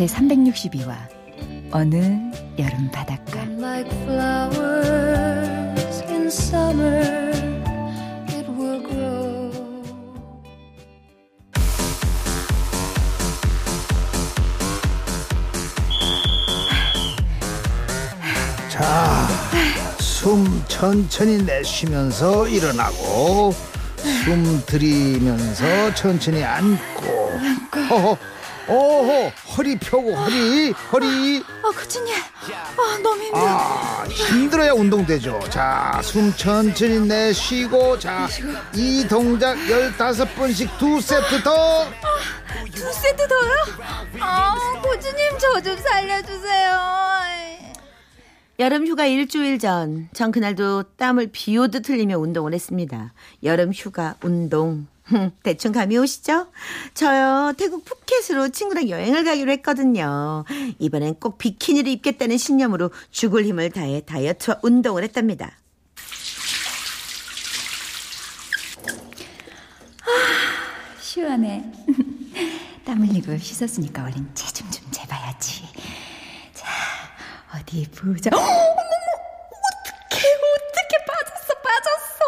제 362화 어느 여름 바닷가. 자, 숨 천천히 내쉬면서 일어나고 숨 들이면서 천천히 앉고 어허, 어허, 허리 펴고 허리 허리. 아 교수님. 아 너무 힘들어. 아 힘들어야 운동되죠. 자 숨 천천히 내쉬고 자 이 동작 열다섯 번씩 두 세트 더 두 세트 더요? 아 고주님 저 좀 살려주세요. 여름 휴가 일주일 전, 전 그날도 땀을 비 오듯 흘리며 운동을 했습니다. 여름 휴가 운동. 대충 감이 오시죠? 저요, 태국 푸켓으로 친구랑 여행을 가기로 했거든요. 이번엔 꼭 비키니를 입겠다는 신념으로 죽을 힘을 다해 다이어트와 운동을 했답니다. 아, 시원해 땀 흘리고 씻었으니까 얼른 체중 좀 재봐야지 자 어디 보자 어머머 어떡해 어떻게 빠졌어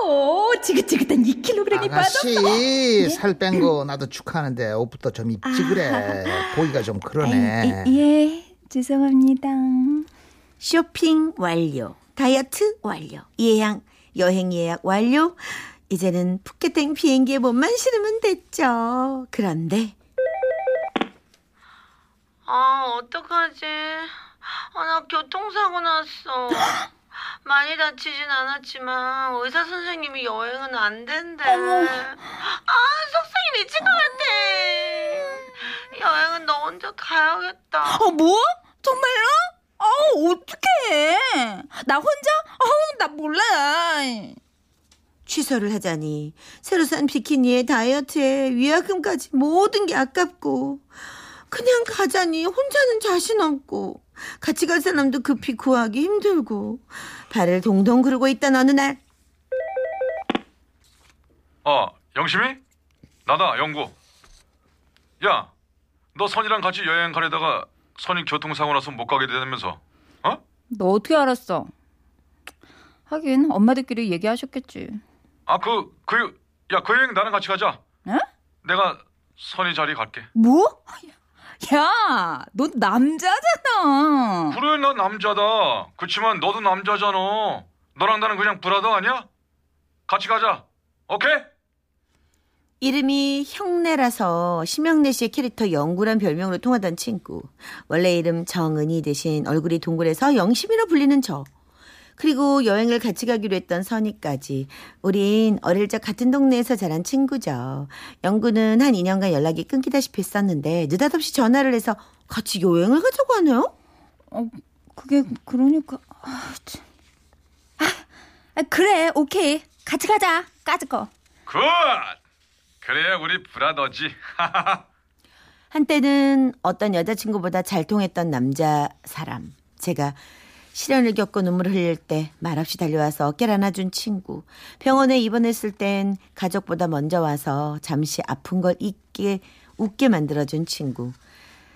빠졌어 지긋지긋한 2kg이 빠졌어 아가씨 살 뺀 거 나도 축하하는데 옷부터 좀 입지 그래 보기가 좀 그러네 아이, 예 죄송합니다 쇼핑 완료. 다이어트 완료. 예약, 여행 예약 완료. 이제는 푸켓행 비행기에 몸만 실으면 됐죠. 그런데. 아, 어떡하지? 아, 나 교통사고 났어. 많이 다치진 않았지만 의사 선생님이 여행은 안 된대. 아, 속상이 미친 것 같아. 여행은 너 혼자 가야겠다. 어, 뭐? 정말로? 어, 어떡해. 나 혼자? 어, 나 몰라. 취소를 하자니 새로 산 비키니에 다이어트에 위약금까지 모든 게 아깝고 그냥 가자니 혼자는 자신 없고 같이 갈 사람도 급히 구하기 힘들고 발을 동동 구르고 있던 어느 날어 영심이? 나다 영구 야 너 선이랑 같이 여행 가려다가 선이 교통사고 나서 못 가게 되면서 어? 너 어떻게 알았어? 하긴 엄마들끼리 얘기하셨겠지. 아 그 그 야 그 여행 나랑 같이 가자 에? 내가 선이 자리 갈게 뭐? 야, 너 남자잖아. 그래 난 남자다 그치만 너도 남자잖아 너랑 나는 그냥 브라더 아니야? 같이 가자 오케이? 이름이 형내라서 심형래 씨의 캐릭터 영구란 별명으로 통하던 친구 원래 이름 정은이 대신 얼굴이 동그래서 영심이라 불리는 저 그리고 여행을 같이 가기로 했던 선이까지 우린 어릴 적 같은 동네에서 자란 친구죠. 영구는 한 2년간 연락이 끊기다시피 했었는데 느닷없이 전화를 해서 같이 여행을 가자고 하네요. 어, 그게 그러니까 아, 참. 아, 그래, 오케이. 같이 가자. 까짓 거. Good 그래야 우리 brother지 한때는 어떤 여자친구보다 잘 통했던 남자 사람. 제가 실연을 겪고 눈물을 흘릴 때 말없이 달려와서 어깨를 안아준 친구. 병원에 입원했을 땐 가족보다 먼저 와서 잠시 아픈 걸 잊게 웃게 만들어준 친구.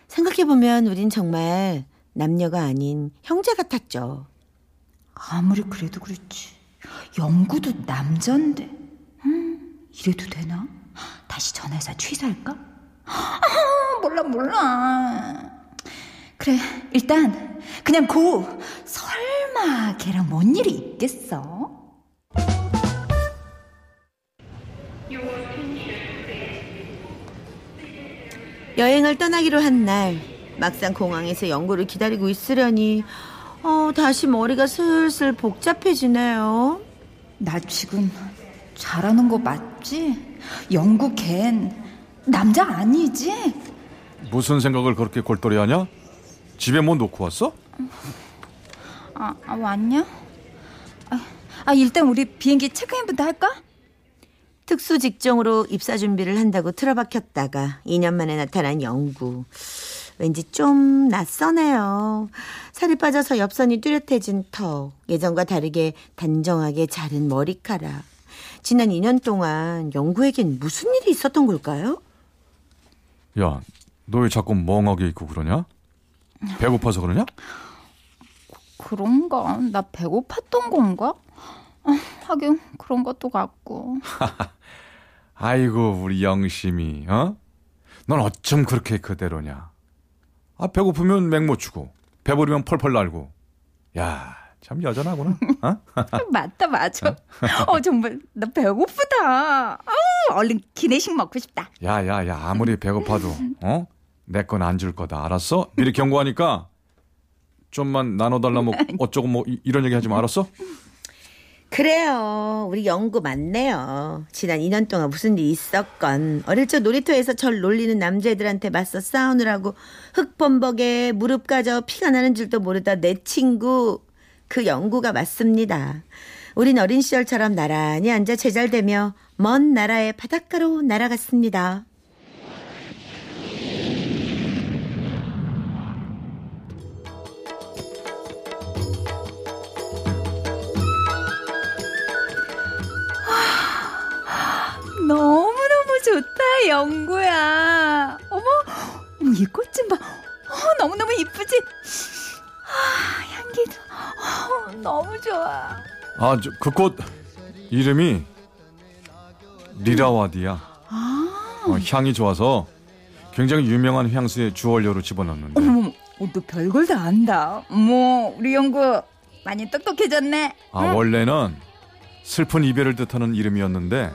생각해보면 우린 정말 남녀가 아닌 형제 같았죠. 아무리 그래도 그렇지 영구도 남잔데 음, 이래도 되나? 다시 전화해서 취소할까? 아, 몰라 몰라 그래 일단 그냥 고 설마 걔랑 뭔 일이 있겠어? 여행을 떠나기로 한 날 막상 공항에서 연구를 기다리고 있으려니 어, 다시 머리가 슬슬 복잡해지네요. 나 지금 잘하는 거 맞지? 영구 걘 남자 아니지? 무슨 생각을 그렇게 골똘히 하냐? 집에 뭐 놓고 왔어? 아, 아 왔냐? 아, 아 일단 우리 비행기 체크인부터 할까? 특수 직종으로 입사 준비를 한다고 틀어박혔다가 2년 만에 나타난 영구. 왠지 좀 낯서네요. 살이 빠져서 옆선이 뚜렷해진 턱, 예전과 다르게 단정하게 자른 머리카락. 지난 2년 동안 영구에겐 무슨 일이 있었던 걸까요? 야, 너 왜 자꾸 멍하게 있고 그러냐? 배고파서 그러냐? 그런가? 나 배고팠던 건가? 아, 하긴 그런 것도 같고. 아이고 우리 영심이 어? 넌 어쩜 그렇게 그대로냐? 아 배고프면 맹못 주고 배부르면 펄펄 날고 야 참 여전하구나. 어? 맞다 맞아. 어 정말 나 배고프다. 아 얼른 기내식 먹고 싶다. 야야야 아무리 배고파도 어? 내 건 안 줄 거다 알았어? 미리 경고하니까 좀만 나눠달라 뭐 어쩌고 뭐 이- 이런 얘기 하지 마 알았어? 그래요. 우리 영구 맞네요. 지난 2년 동안 무슨 일이 있었건 어릴 적 놀이터에서 절 놀리는 남자애들한테 맞서 싸우느라고 흙범벅에 무릎 가져 피가 나는 줄도 모르다 내 친구 그 영구가 맞습니다. 우린 어린 시절처럼 나란히 앉아 제잘되며 먼 나라의 바닷가로 날아갔습니다. 너무너무 좋다 영구야. 어머 이 꽃 좀 봐. 어, 너무너무 이쁘지? 아, 향기도 어, 너무 좋아. 아 그 꽃 이름이 리라와디야. 어, 향이 좋아서 굉장히 유명한 향수의 주원료로 집어넣는데 어머, 어, 너 별걸 다 안다. 어머, 우리 영구 많이 똑똑해졌네. 아 원래는 슬픈 이별을 뜻하는 이름이었는데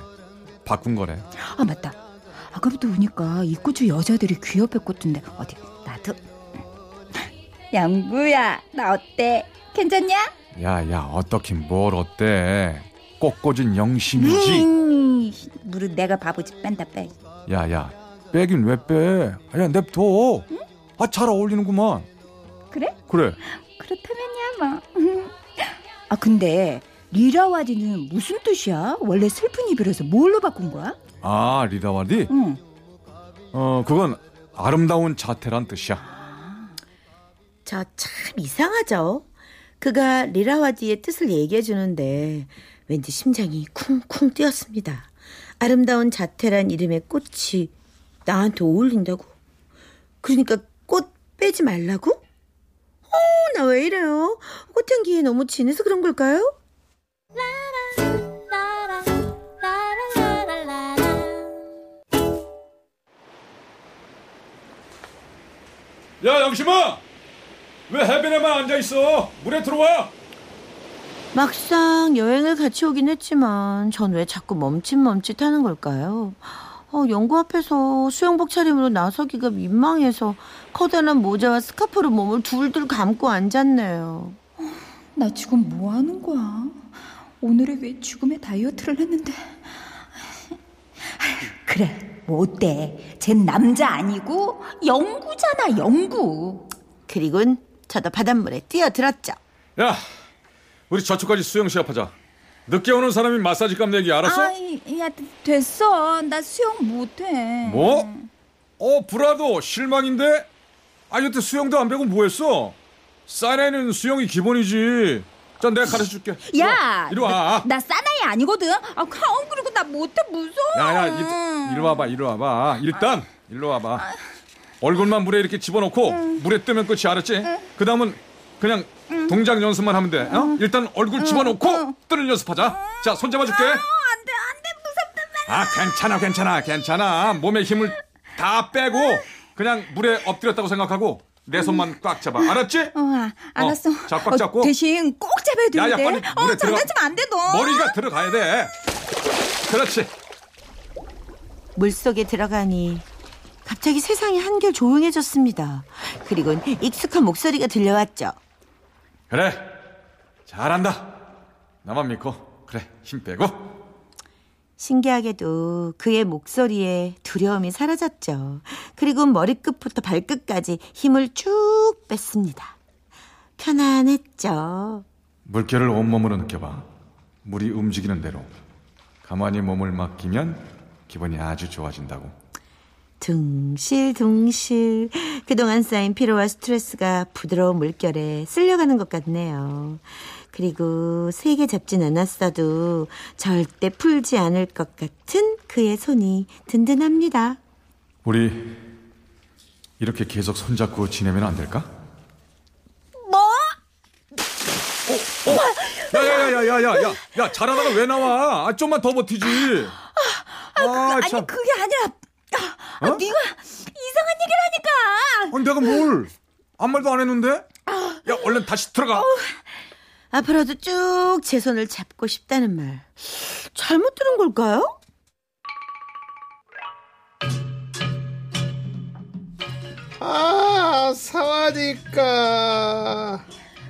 바꾼 거래. 아 맞다. 아까부터 보니까 이 꽃이 여자들이 귀엽게 꽂던데 어디 나도. 영구야, 나 어때? 괜찮냐? 야야 어떻긴 뭘 어때? 꽃꽂은 영심이지. 음, 무릇 내가 바보지 뺀다 빼. 야야 빼긴 왜 빼? 아야 냅둬. 아잘 어울리는구만. 그래? 그래. 그렇다면야 뭐. 아 근데 리라와디는 무슨 뜻이야? 원래 슬픈 이별에서 뭘로 바꾼 거야? 아 리다와디? 응. 어 그건 아름다운 자태란 뜻이야. 저참 이상하죠? 그가 리라와디의 뜻을 얘기해 주는데 왠지 심장이 쿵쿵 뛰었습니다. 아름다운 자태란 이름의 꽃이 나한테 어울린다고? 그러니까 꽃 빼지 말라고? 어, 나 왜 이래요? 꽃향기에 너무 진해서 그런 걸까요? 야 영심아 왜 해변에만 앉아 있어? 물에 들어와. 막상 여행을 같이 오긴 했지만 전 왜 자꾸 멈칫멈칫 하는 걸까요? 어, 연구 앞에서 수영복 차림으로 나서기가 민망해서 커다란 모자와 스카프로 몸을 둘둘 감고 앉았네요. 나 지금 뭐 하는 거야? 오늘에 왜 죽음의 다이어트를 했는데? 그래, 뭐 어때? 쟨 남자 아니고 영구잖아, 영구. 그리곤 저도 바닷물에 뛰어들었죠. 야 우리 저쪽까지 수영 시합하자. 늦게 오는 사람이 마사지 값 내기 알았어? 아, 야, 됐어. 나 수영 못해. 뭐? 어 브라도 실망인데? 아 여태 수영도 안 배고 뭐했어? 사나이는 수영이 기본이지. 자 내가 가르쳐 줄게. 야, 이리 와. 나, 나 사나이 아니거든. 아, 카운 그리고 나 못해 무서워. 야야 이리, 이리 와봐 이리 와봐. 일단 일로 와봐. 얼굴만 물에 이렇게 집어넣고 물에 뜨면 끝이 알았지? 그 다음은 그냥 동작 연습만 하면 돼. 어? 일단 얼굴 집어넣고 뜨는 연습하자. 자 손 잡아줄게. 안돼, 안돼, 무섭단 말이야. 아 괜찮아 괜찮아 괜찮아 몸에 힘을 다 빼고 그냥 물에 엎드렸다고 생각하고 내 손만 꽉 잡아 알았지? 어, 아, 알았어. 어, 자, 꽉 잡고. 대신 꼭 잡아야 되는데. 야, 야, 빨리 어, 물에 들어가. 장난치면 안 돼, 너. 머리가 들어가야 돼 그렇지 물속에 들어가니 갑자기 세상이 한결 조용해졌습니다. 그리곤 익숙한 목소리가 들려왔죠. 그래 잘한다 나만 믿고 그래 힘 빼고 신기하게도 그의 목소리에 두려움이 사라졌죠. 그리고 머리끝부터 발끝까지 힘을 쭉 뺐습니다. 편안했죠. 물결을 온몸으로 느껴봐. 물이 움직이는 대로 가만히 몸을 맡기면 기분이 아주 좋아진다고. 둥실둥실 그동안 쌓인 피로와 스트레스가 부드러운 물결에 쓸려가는 것 같네요. 그리고 세게 잡진 않았어도 절대 풀지 않을 것 같은 그의 손이 든든합니다. 우리 이렇게 계속 손잡고 지내면 안 될까? 뭐? 야야야야야야야 야 잘하다가 왜 나와? 아, 좀만 더 버티지. 아, 아니 참. 그게 아니라 아, 어? 네가 이상한 얘기를 하니까 아니, 내가 뭘? 아무 말도 안 했는데? 야 얼른 다시 들어가. 앞으로도 쭉 제 손을 잡고 싶다는 말. 잘못 들은 걸까요? 아, 사와디까.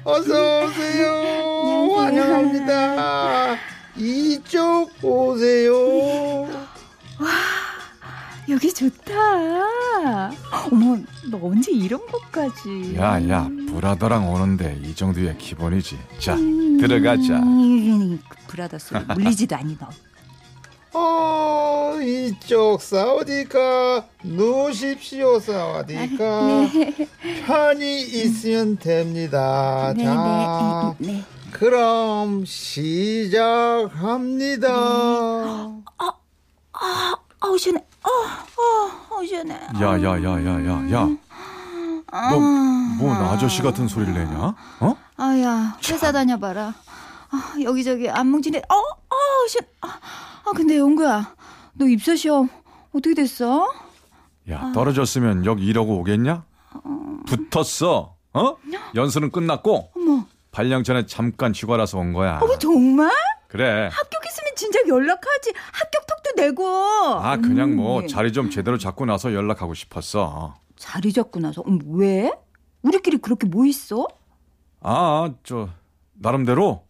어서 오세요. 환영합니다. 이쪽 오세요. 여기 좋다. 어머, 너 언제 이런 것까지? 야 야 브라더랑 오는데 이 정도야 기본이지. 자 들어가자. 음, 브라더 소리 물리지도 않니 너. 어, 이쪽 사와디까. 누우십시오, 사와디까. 편히 있으면 됩니다. 네, 자, 네, 네. 그럼 시작합니다. 아우 시원해. 어, 어, 어 시원해. 야 야 야 야 야 야. 너 뭔 아저씨 같은 소리를 내냐? 어? 아 야 회사 다녀봐라. 아, 여기저기 안뭉진해. 어, 어, 시원. 아, 아 근데 영구야, 너 입사 시험 어떻게 됐어? 야 떨어졌으면 여기 일하고 오겠냐? 붙었어. 어? 연수는 끝났고 어머, 8년 전에 잠깐 휴가라서 온 거야. 어머 정말? 그래. 합격했으면 진작 연락하지. 합격 톡 도 내고. 아 그냥 뭐 음, 자리 좀 제대로 잡고 나서 연락하고 싶었어. 자리 잡고 나서 음, 왜? 우리끼리 그렇게 뭐 있어? 아 저 나름대로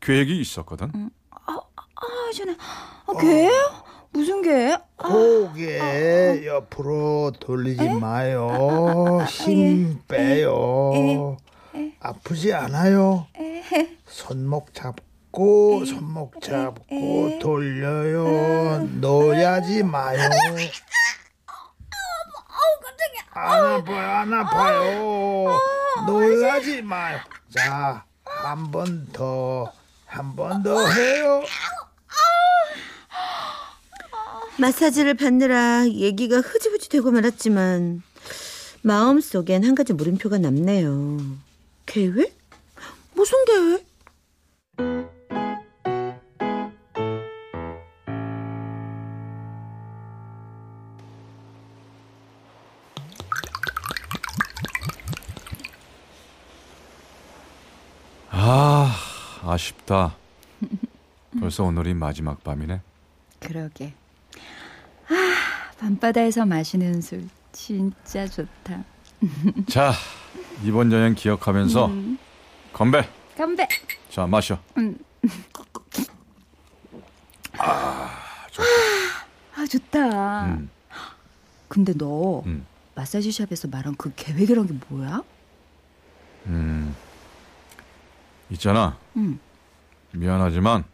계획이 있었거든. 아, 시원해. 아, 개? 무슨 개? 고개 옆으로 돌리지 마요. 힘 빼요. 아프지 않아요? 손목 잡고 손목 잡고 돌려요. 놓야지 마요. 안 아파요, 안 아파요. 놀라지 마요. 자, 한 번 더, 한 번 더 해요. 마사지를 받느라 얘기가 흐지부지 되고 말았지만 마음속엔 한 가지 물음표가 남네요. 계획? 무슨 계획? 아 아쉽다. 벌써 오늘이 마지막 밤이네. 그러게. 아, 밤바다에서 마시는 술 진짜 좋다. 자 이번 여행 기억하면서 건배. 건배. 자 마셔. 아 좋다. 음. 근데 너 음. 마사지 샵에서 말한 그 계획이란 게 뭐야? 음 있잖아. 음. 미안하지만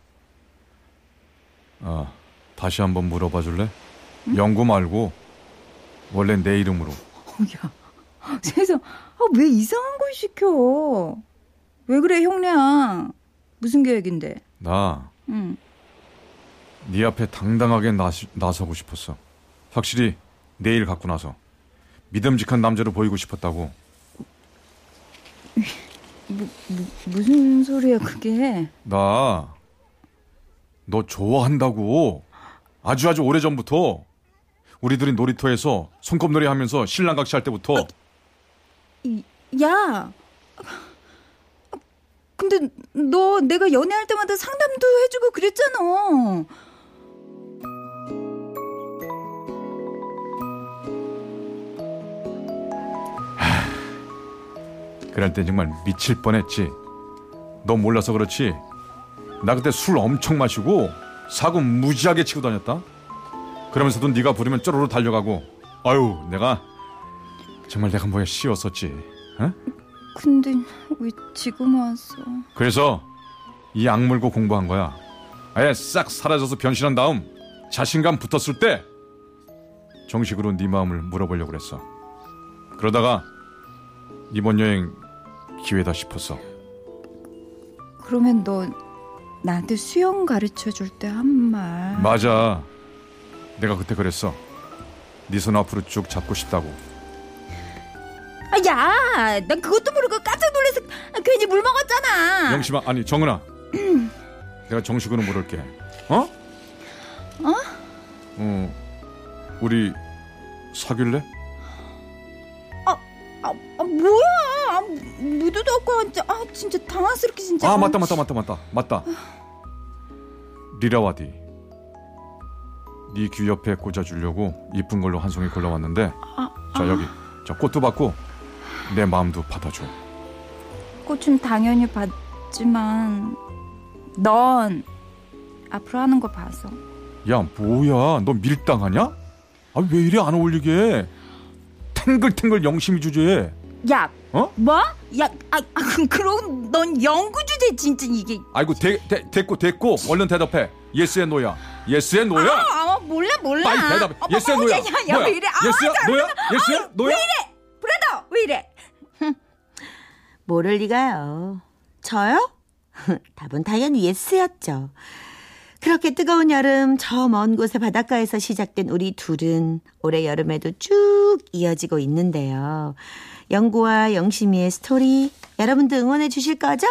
어 다시 한번 물어봐 줄래? 영구 말고 원래 내 이름으로. 어, 야, 세상, 아, 왜 이상한 걸 시켜? 왜 그래, 형량? 무슨 계획인데? 나 응. 네 앞에 당당하게 나시, 나서고 싶었어. 확실히 내일 갖고 나서 믿음직한 남자로 보이고 싶었다고. 무슨 소리야, 그게? 나 너 좋아한다고. 아주 아주 오래 전부터 우리들이 놀이터에서 손꼽놀이 하면서 신랑 각시 할 때부터 이, 야! 근데 너 내가 연애할 때마다 상담도 해주고 그랬잖아. 그럴 때 정말 미칠 뻔했지. 너 몰라서 그렇지. 나 그때 술 엄청 마시고 사고 무지하게 치고 다녔다. 그러면서도 네가 부르면 쪼르르 달려가고. 아유, 내가 정말 내가 뭐야 씌웠었지. 에? 근데 왜 지금 왔어? 그래서 이 악물고 공부한 거야. 아예 싹 사라져서 변신한 다음 자신감 붙었을 때 정식으로 네 마음을 물어보려고 그랬어. 그러다가 이번 여행 기회다 싶었어. 그러면 너 나한테 수영 가르쳐 줄 때 한 말. 맞아. 내가 그때 그랬어. 네 손 앞으로 쭉 잡고 싶다고. 아, 야, 난 그것도 모르고 깜짝 놀라서 괜히 물 먹었잖아. 영심아, 아니 정은아. 내가 정식으로 물을게. 어? 어? 어. 우리 사귈래? 아, 아 뭐야? 아, 무드도 없고 진짜 아 진짜 당황스럽게 진짜. 아 맞다 맞다 맞다 맞다 맞다. 리라와디. 네 귀 옆에 꽂아주려고 이쁜 걸로 한 송이 골라왔는데 자 여기 자 꽃도 받고 내 마음도 받아줘. 꽃은 당연히 받지만 넌 앞으로 하는 거 봐서 야 뭐야 너 밀당하냐? 아 왜 이래 안 어울리게 탱글탱글 영심이 주제에 야 어? 뭐? 야, 아, 아 그럼 넌 영구 주제 진짜 이게 아이고 대, 대, 됐고 됐고 얼른 대답해 예스의 노야 예스의 노야 아, 아 몰라 몰라. 빨리 대답해 어, yes야 어, no야 야, 야, 야, 뭐야 왜 이래? 아, yes야 자, no야 yes야 no야 Brother 왜 이래? 모를 리가요. 저요? 답은 당연히 예스였죠. 그렇게 뜨거운 여름 저 먼 곳의 바닷가에서 시작된 우리 둘은 올해 여름에도 쭉 이어지고 있는데요. 영구와 영심이의 스토리 여러분도 응원해 주실 거죠?